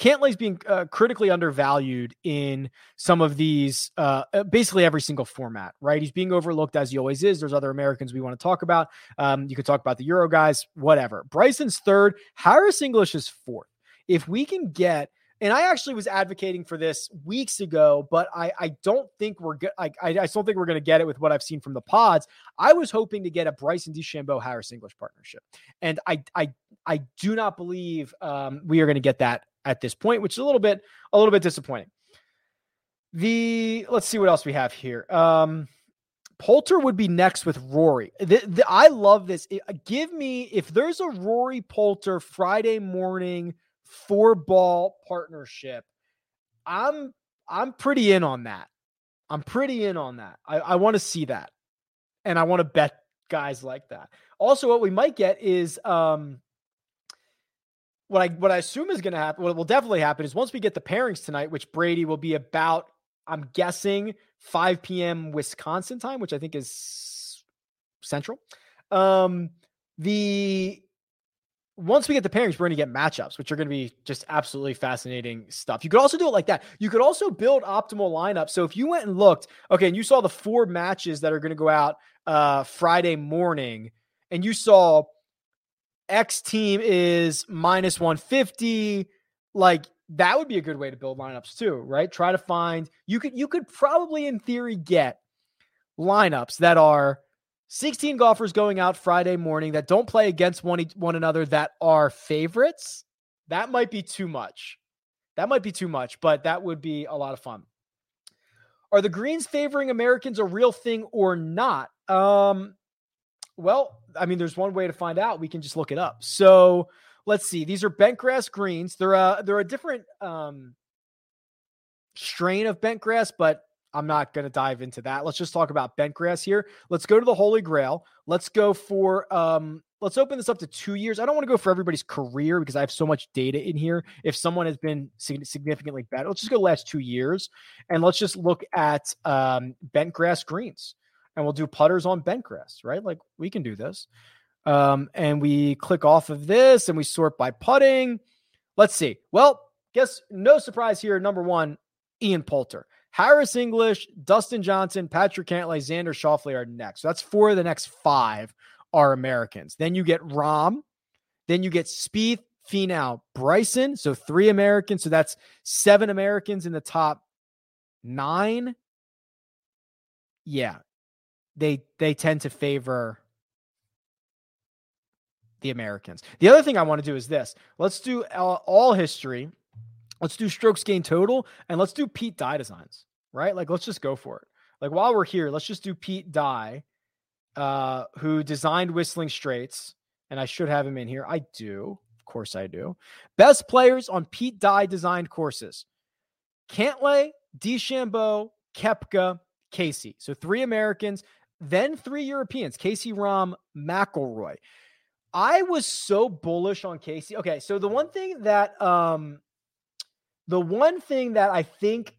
Cantlay's being uh, critically undervalued in some of these, uh, uh, basically every single format, right? He's being overlooked as he always is. There's other Americans we want to talk about. Um, you could talk about the Euro guys, whatever. Bryson's third, Harris English is fourth. If we can get, and I actually was advocating for this weeks ago, but I, I don't think we're good. I, I, I don't think we're going to get it with what I've seen from the pods. I was hoping to get a Bryson DeChambeau Harris English partnership, and I I I do not believe um, we are going to get that at this point, which is a little bit a little bit disappointing. The let's see what else we have here. Um, Poulter would be next with Rory. The, the, I love this. Give me if there's a Rory Poulter Friday morning four ball partnership. I'm I'm pretty in on that. I'm pretty in on that. I, I want to see that, and I want to bet guys like that. Also, what we might get is um, what I what I assume is going to happen, what will definitely happen is once we get the pairings tonight, which Brady will be about, I'm guessing 5 p.m. Wisconsin time, which I think is central. Um, the once we get the pairings, we're going to get matchups, which are going to be just absolutely fascinating stuff. You could also do it like that. You could also build optimal lineups. So if you went and looked, okay, and you saw the four matches that are going to go out uh, Friday morning, and you saw X team is minus 150. Like that would be a good way to build lineups too, right? Try to find you could you could probably in theory get lineups that are 16 golfers going out Friday morning that don't play against one one another that are favorites. That might be too much. That might be too much, but that would be a lot of fun. Are the greens favoring Americans a real thing or not? Um, well, I mean, there's one way to find out. We can just look it up. So let's see. These are bent grass greens. They're a they're a different um, strain of bent grass, but I'm not going to dive into that. Let's just talk about bent grass here. Let's go to the Holy Grail. Let's go for um, let's open this up to two years. I don't want to go for everybody's career because I have so much data in here. If someone has been significantly better, let's just go last two years and let's just look at um, bent grass greens and we'll do putters on bent grass, right? Like we can do this. Um, and we click off of this and we sort by putting. Let's see. Well, guess no surprise here. Number one, Ian Poulter. Harris English, Dustin Johnson, Patrick Cantlay, Xander Schauffele are next. So that's four of the next five are Americans. Then you get Rahm. Then you get Spieth, Finau, Bryson. So three Americans. So that's seven Americans in the top nine. Yeah, they they tend to favor the Americans. The other thing I want to do is this. Let's do all, history. Let's do strokes gain total and let's do Pete Dye designs, right? Like let's just go for it. Like while we're here, let's just do Pete Dye, uh, who designed Whistling Straits, and I should have him in here. I do, of course, I do. Best players on Pete Dye designed courses: Cantlay, DeChambeau, Koepka, Casey. So three Americans, then three Europeans: Casey Rahm, McIlroy. I was so bullish on Casey. Okay, so the one thing that um the one thing that I think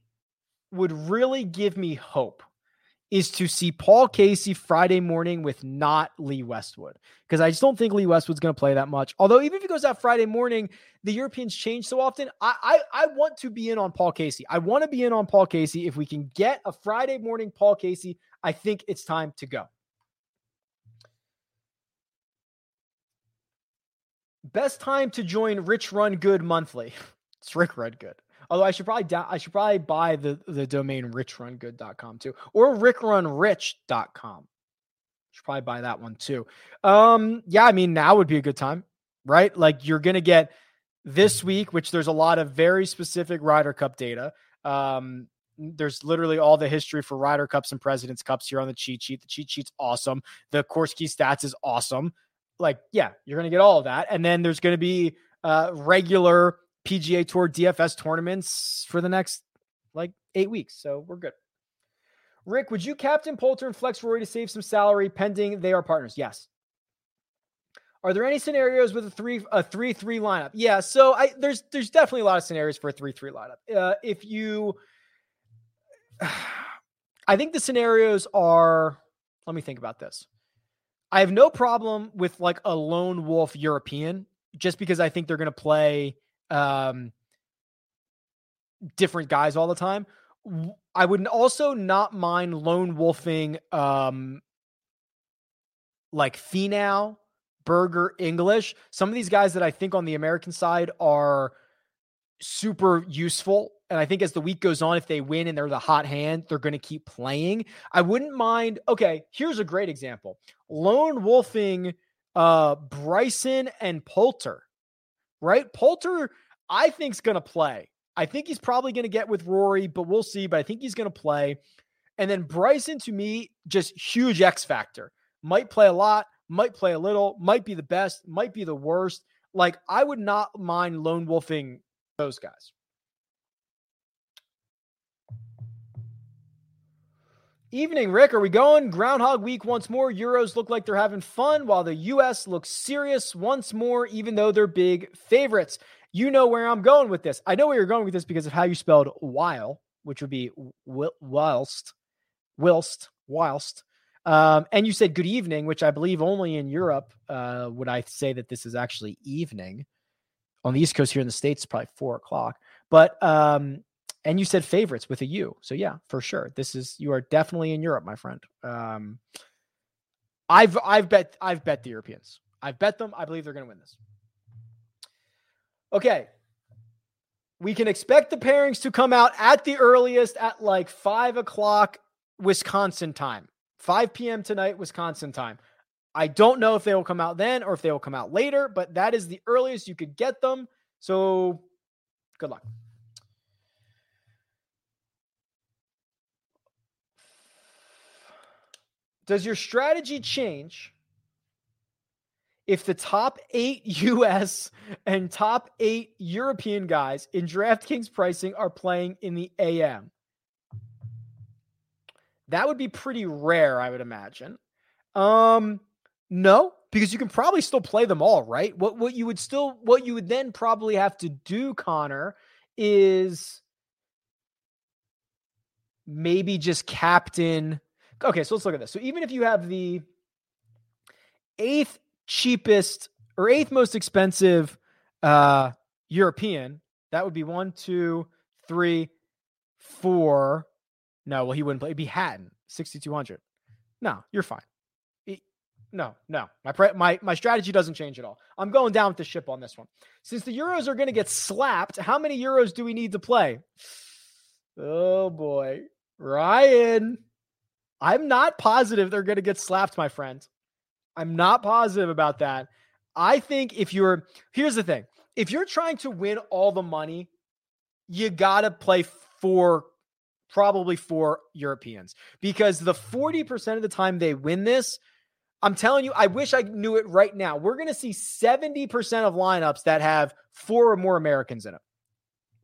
would really give me hope is to see Paul Casey Friday morning with not Lee Westwood. Because I just don't think Lee Westwood's going to play that much. Although, even if he goes out Friday morning, the Europeans change so often. I, I, I want to be in on Paul Casey. I want to be in on Paul Casey. If we can get a Friday morning Paul Casey, I think it's time to go. Best time to join Rich Run Good monthly. It's Rick Run Good. Although I should probably da- I should probably buy the the domain richrungood.com too or rickrunrich.com. Should probably buy that one too. Um yeah, I mean now would be a good time, right? Like you're going to get this week which there's a lot of very specific Ryder Cup data. Um there's literally all the history for Ryder Cups and Presidents Cups here on the cheat sheet. The cheat sheet's awesome. The course key stats is awesome. Like, yeah, you're going to get all of that. And then there's going to be uh, regular PGA Tour DFS tournaments for the next like eight weeks. So we're good. Rick, would you captain Poulter and flex Rory to save some salary pending they are partners? Yes. Are there any scenarios with a three a three three lineup? Yeah, so I there's there's definitely a lot of scenarios for a three three lineup. Uh, if you, I think the scenarios are. Let me think about this. I have no problem with like a lone wolf European, just because I think they're going to play um, different guys all the time. I would also not mind lone wolfing um, like Finau, Berger, English. Some of these guys that I think on the American side are super useful. And I think as the week goes on, if they win and they're the hot hand, they're going to keep playing. I wouldn't mind. Okay, here's a great example lone wolfing uh, Bryson and Poulter, right? Poulter I think's going to play. I think he's probably going to get with Rory, but we'll see. But I think he's going to play. And then Bryson, to me, just huge X factor. Might play a lot, might play a little, might be the best, might be the worst. Like, I would not mind lone wolfing those guys. Evening, Rick. Are we going Groundhog Week once more? Euros look like they're having fun while the U.S. looks serious once more, even though they're big favorites. You know where I'm going with this. I know where you're going with this because of how you spelled while, which would be whilst, whilst, whilst. Um, and you said good evening, which I believe only in Europe uh, would I say that this is actually evening. On the East Coast here in the States, it's probably four o'clock. But um, and you said favorites with a U. So yeah, for sure. This is you are definitely in Europe, my friend. Um, I've I've bet I've bet the Europeans. I've bet them. I believe they're going to win this. Okay. We can expect the pairings to come out at the earliest at like five o'clock Wisconsin time, 5 p.m. tonight, Wisconsin time. I don't know if they will come out then or if they will come out later, but that is the earliest you could get them. So good luck. Does your strategy change if the top eight US and top eight European guys in DraftKings pricing are playing in the AM. That would be pretty rare, I would imagine. Um, no, because you can probably still play them all, right? What what you would still what you would then probably have to do, Connor, is maybe just captain. Okay, so let's look at this. So even if you have the eighth cheapest or eighth most expensive uh, European, that would be one, two, three, four. No, well, he wouldn't play. It'd be Hatton, 6,200. No, you're fine. no, no. My pre- my my strategy doesn't change at all. I'm going down with the ship on this one. Since the Euros are going to get slapped, how many Euros do we need to play? Oh boy, Ryan. I'm not positive they're going to get slapped, my friend. I'm not positive about that. I think if you're here's the thing. If you're trying to win all the money, you got to play for probably four Europeans because the 40% of the time they win this, I'm telling you, I wish I knew it right now. We're going to see 70% of lineups that have four or more Americans in them.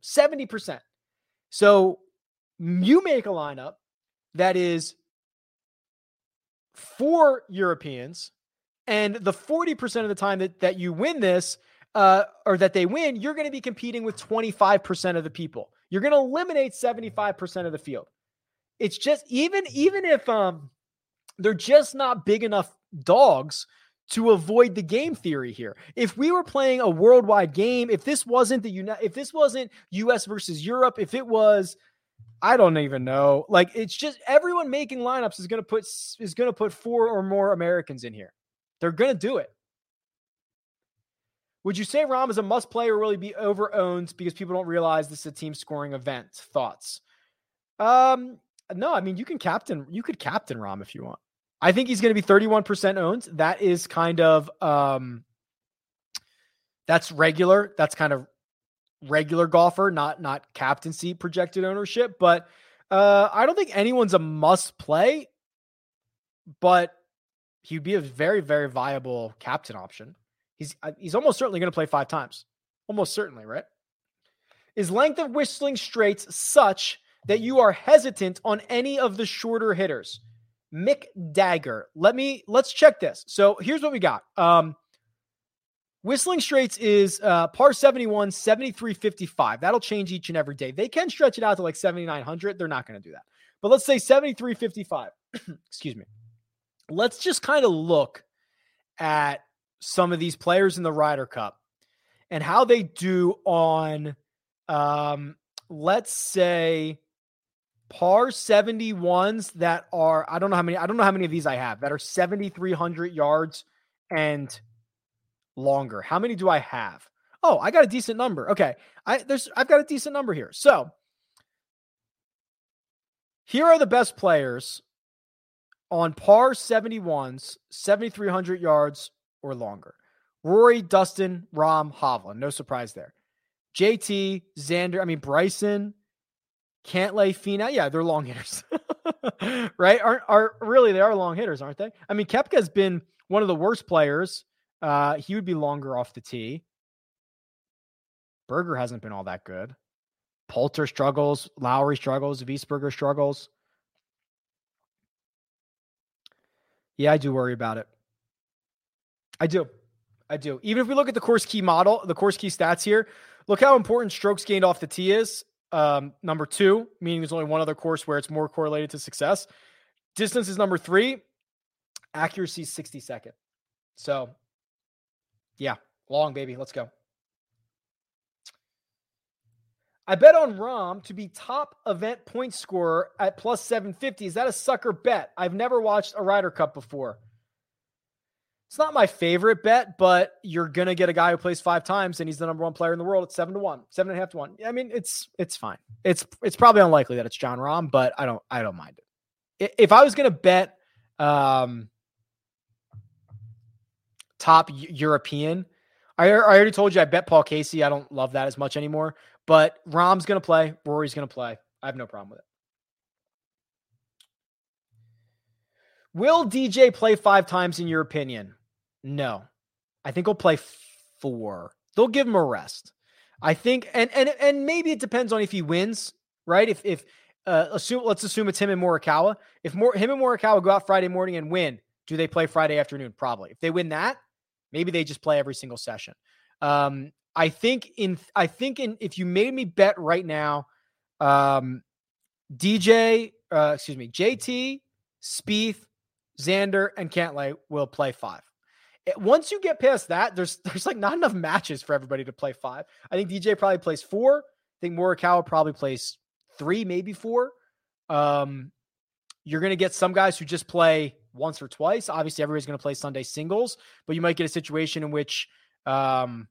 70%. So you make a lineup that is four Europeans, and the 40% of the time that, that you win this, uh, or that they win, you're going to be competing with 25% of the people. You're going to eliminate 75% of the field. It's just even even if um they're just not big enough dogs to avoid the game theory here. If we were playing a worldwide game, if this wasn't the United, if this wasn't US versus Europe, if it was I don't even know. Like it's just everyone making lineups is going to put is going to put four or more Americans in here. They're going to do it. Would you say Rahm is a must play or really be over owned because people don't realize this is a team scoring event? Thoughts? Um, no, I mean you can captain you could captain Rahm if you want. I think he's going to be 31% owned. That is kind of um that's regular. That's kind of regular golfer, not not captaincy projected ownership, but uh I don't think anyone's a must play, but he'd be a very very viable captain option. He's uh, he's almost certainly going to play five times. Almost certainly, right? Is length of Whistling Straits such that you are hesitant on any of the shorter hitters? Mick Dagger. Let me let's check this. So here's what we got. Um Whistling Straits is uh, par 71, 73.55. That'll change each and every day. They can stretch it out to like 7,900. They're not going to do that. But let's say 73.55. Excuse me. Let's just kind of look at some of these players in the Ryder Cup and how they do on, um, let's say, par 71s that are, I don't know how many, I don't know how many of these I have that are 7,300 yards and longer. How many do I have? Oh, I got a decent number. Okay. I there's I've got a decent number here. So here are the best players on par 71s, 7,300 yards or longer. Rory, Dustin, Rahm, Hovland. No surprise there. JT, Xander, I mean, Bryson, Cantlay, Finau. Yeah, they're long hitters, right? Are, are really, they are long hitters, aren't they? I mean, Koepka's been one of the worst players. Uh, he would be longer off the tee. Berger hasn't been all that good. Poulter struggles. Lowry struggles. Wiesberger struggles. Yeah, I do worry about it. I do. I do. Even if we look at the course key model, the course key stats here, look how important strokes gained off the tee is. Um, number two, meaning there's only one other course where it's more correlated to success. Distance is number three. Accuracy 62nd. So, yeah, long, baby. Let's go. I bet on Rahm to be top event point scorer at plus 750. Is that a sucker bet? I've never watched a Ryder Cup before. It's not my favorite bet, but you're gonna get a guy who plays five times and he's the number one player in the world at seven to one, seven and a half to one. I mean, it's it's fine. It's it's probably unlikely that it's Jon Rahm, but I don't I don't mind it. If I was gonna bet um top European, I, I already told you I bet Paul Casey. I don't love that as much anymore. But Rahm's gonna play, Rory's gonna play. I have no problem with it. Will DJ play five times in your opinion? No. I think he'll play four. They'll give him a rest. I think and and and maybe it depends on if he wins, right? If if uh assume let's assume it's him and Morikawa. If more him and Morikawa go out Friday morning and win, do they play Friday afternoon? Probably. If they win that, maybe they just play every single session. Um, I think in I think in if you made me bet right now, um, DJ, uh, excuse me, JT, Spieth, Xander, and Cantlay will play five. Once you get past that, there's there's like not enough matches for everybody to play five. I think DJ probably plays four. I think Morikawa probably plays three, maybe four. Um, you're gonna get some guys who just play once or twice. Obviously, everybody's going to play Sunday singles, but you might get a situation in which um,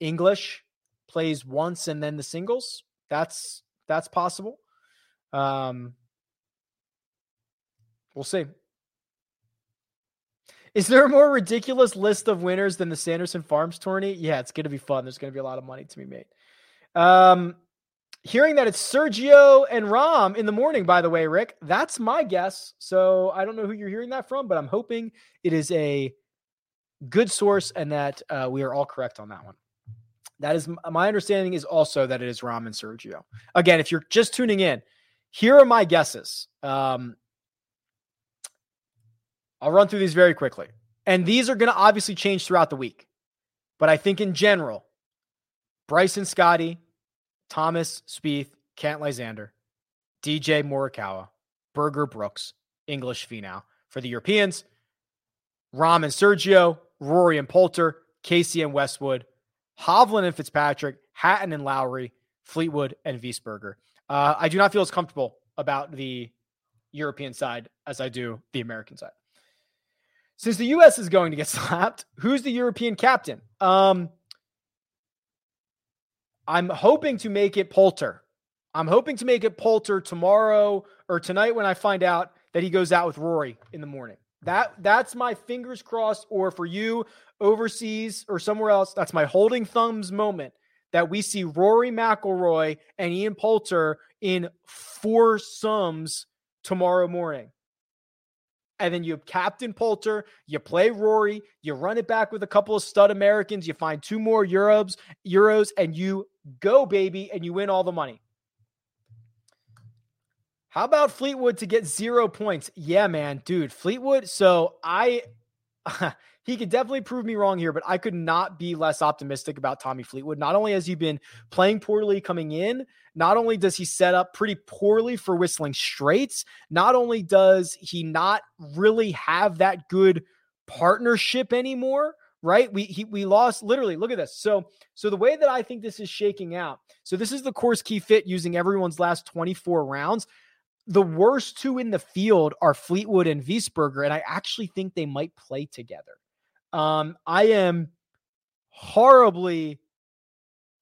English plays once and then the singles. That's that's possible. Um, we'll see. Is there a more ridiculous list of winners than the Sanderson Farms tourney? Yeah, it's going to be fun. There's going to be a lot of money to be made. Um, hearing that it's Sergio and Rahm in the morning, by the way, Rick, that's my guess. So I don't know who you're hearing that from, but I'm hoping it is a good source and that uh, we are all correct on that one. That is my understanding is also that it is Rahm and Sergio. Again, if you're just tuning in, here are my guesses. Um, I'll run through these very quickly. And these are going to obviously change throughout the week. But I think in general, Bryson Scotty, Thomas Spieth, Cantlay Xander, DJ Morikawa, Berger Brooks, English Finau. For the Europeans, Rahm and Sergio, Rory and Poulter, Casey and Westwood, Hovland and Fitzpatrick, Hatton and Lowry, Fleetwood and Wiesberger. Uh, I do not feel as comfortable about the European side as I do the American side. Since the U.S. is going to get slapped, who's the European captain? Um, I'm hoping to make it Poulter. I'm hoping to make it Poulter tomorrow or tonight when I find out that he goes out with Rory in the morning. That that's my fingers crossed. Or for you overseas or somewhere else, that's my holding thumbs moment that we see Rory McIlroy and Ian Poulter in foursomes tomorrow morning and then you have captain Poulter, you play Rory, you run it back with a couple of stud Americans, you find two more Euros, Euros, and you go, baby, and you win all the money. How about Fleetwood to get zero points? Yeah, man, dude, Fleetwood. So I he could definitely prove me wrong here, but I could not be less optimistic about Tommy Fleetwood. Not only has he been playing poorly coming in, not only does he set up pretty poorly for Whistling Straits, not only does he not really have that good partnership anymore, right? We he, we lost literally. Look at this. So so the way that I think this is shaking out. So this is the course key fit using everyone's last 24 rounds the worst two in the field are Fleetwood and Wiesberger, and I actually think they might play together. Um, I am horribly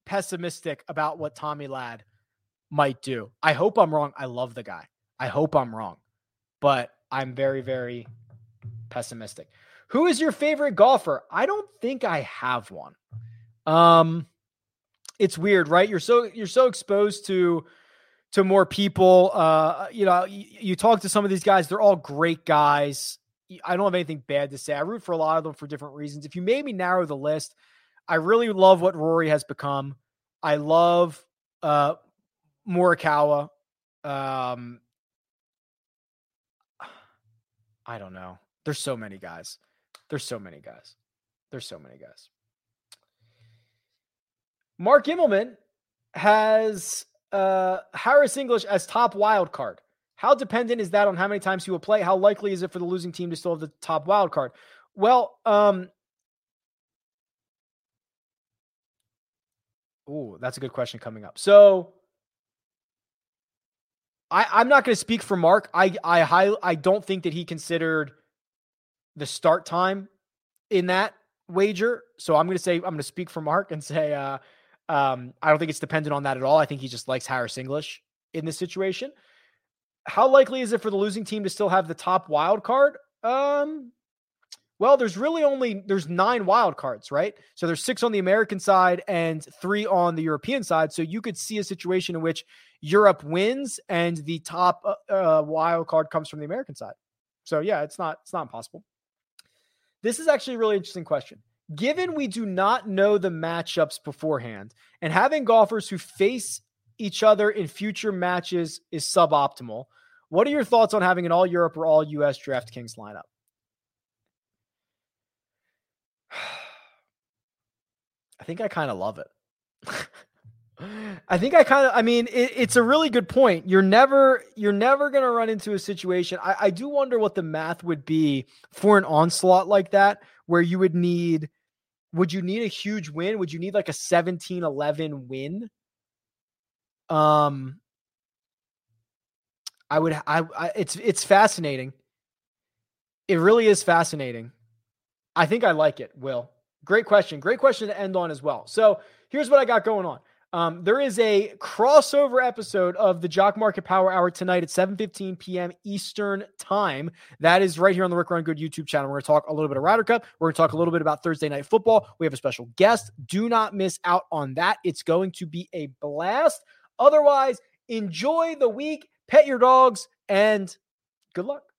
pessimistic about what Tommy Ladd might do. I hope I'm wrong. I love the guy. I hope I'm wrong, but I'm very, very pessimistic. Who is your favorite golfer? I don't think I have one. Um, it's weird, right? You're so you're so exposed to to more people. Uh, you know, you, you talk to some of these guys; they're all great guys. I don't have anything bad to say. I root for a lot of them for different reasons. If you made me narrow the list, I really love what Rory has become. I love uh, Morikawa. Um, I don't know. There's so many guys. There's so many guys. There's so many guys. Mark Immelman has uh, Harris English as top wild card. How dependent is that on how many times he will play? How likely is it for the losing team to still have the top wild card? Well, um, that's a good question coming up. So, I, I'm not going to speak for Mark. I I I don't think that he considered the start time in that wager. So I'm going to say I'm going to speak for Mark and say uh, um, I don't think it's dependent on that at all. I think he just likes Harris English in this situation. How likely is it for the losing team to still have the top wild card? Um, well, there's really only there's nine wild cards, right? So there's six on the American side and three on the European side. So you could see a situation in which Europe wins and the top uh, uh, wild card comes from the American side. So yeah, it's not it's not impossible. This is actually a really interesting question. Given we do not know the matchups beforehand, and having golfers who face each other in future matches is suboptimal. What are your thoughts on having an all Europe or all US DraftKings lineup? I think I kind of love it. I think I kind of, I mean, it, it's a really good point. You're never, you're never going to run into a situation. I, I do wonder what the math would be for an onslaught like that, where you would need, would you need a huge win? Would you need like a 17 11 win um, I would. I, I. It's it's fascinating. It really is fascinating. I think I like it, Will. Great question. Great question to end on as well. So here's what I got going on. Um, there is a crossover episode of the Jock Market Power Hour tonight at 7:15 p.m. Eastern Time. That is right here on the Rick Run Good YouTube channel. We're going to talk a little bit of Ryder Cup. We're going to talk a little bit about Thursday Night Football. We have a special guest. Do not miss out on that. It's going to be a blast. Otherwise, enjoy the week, pet your dogs, and good luck.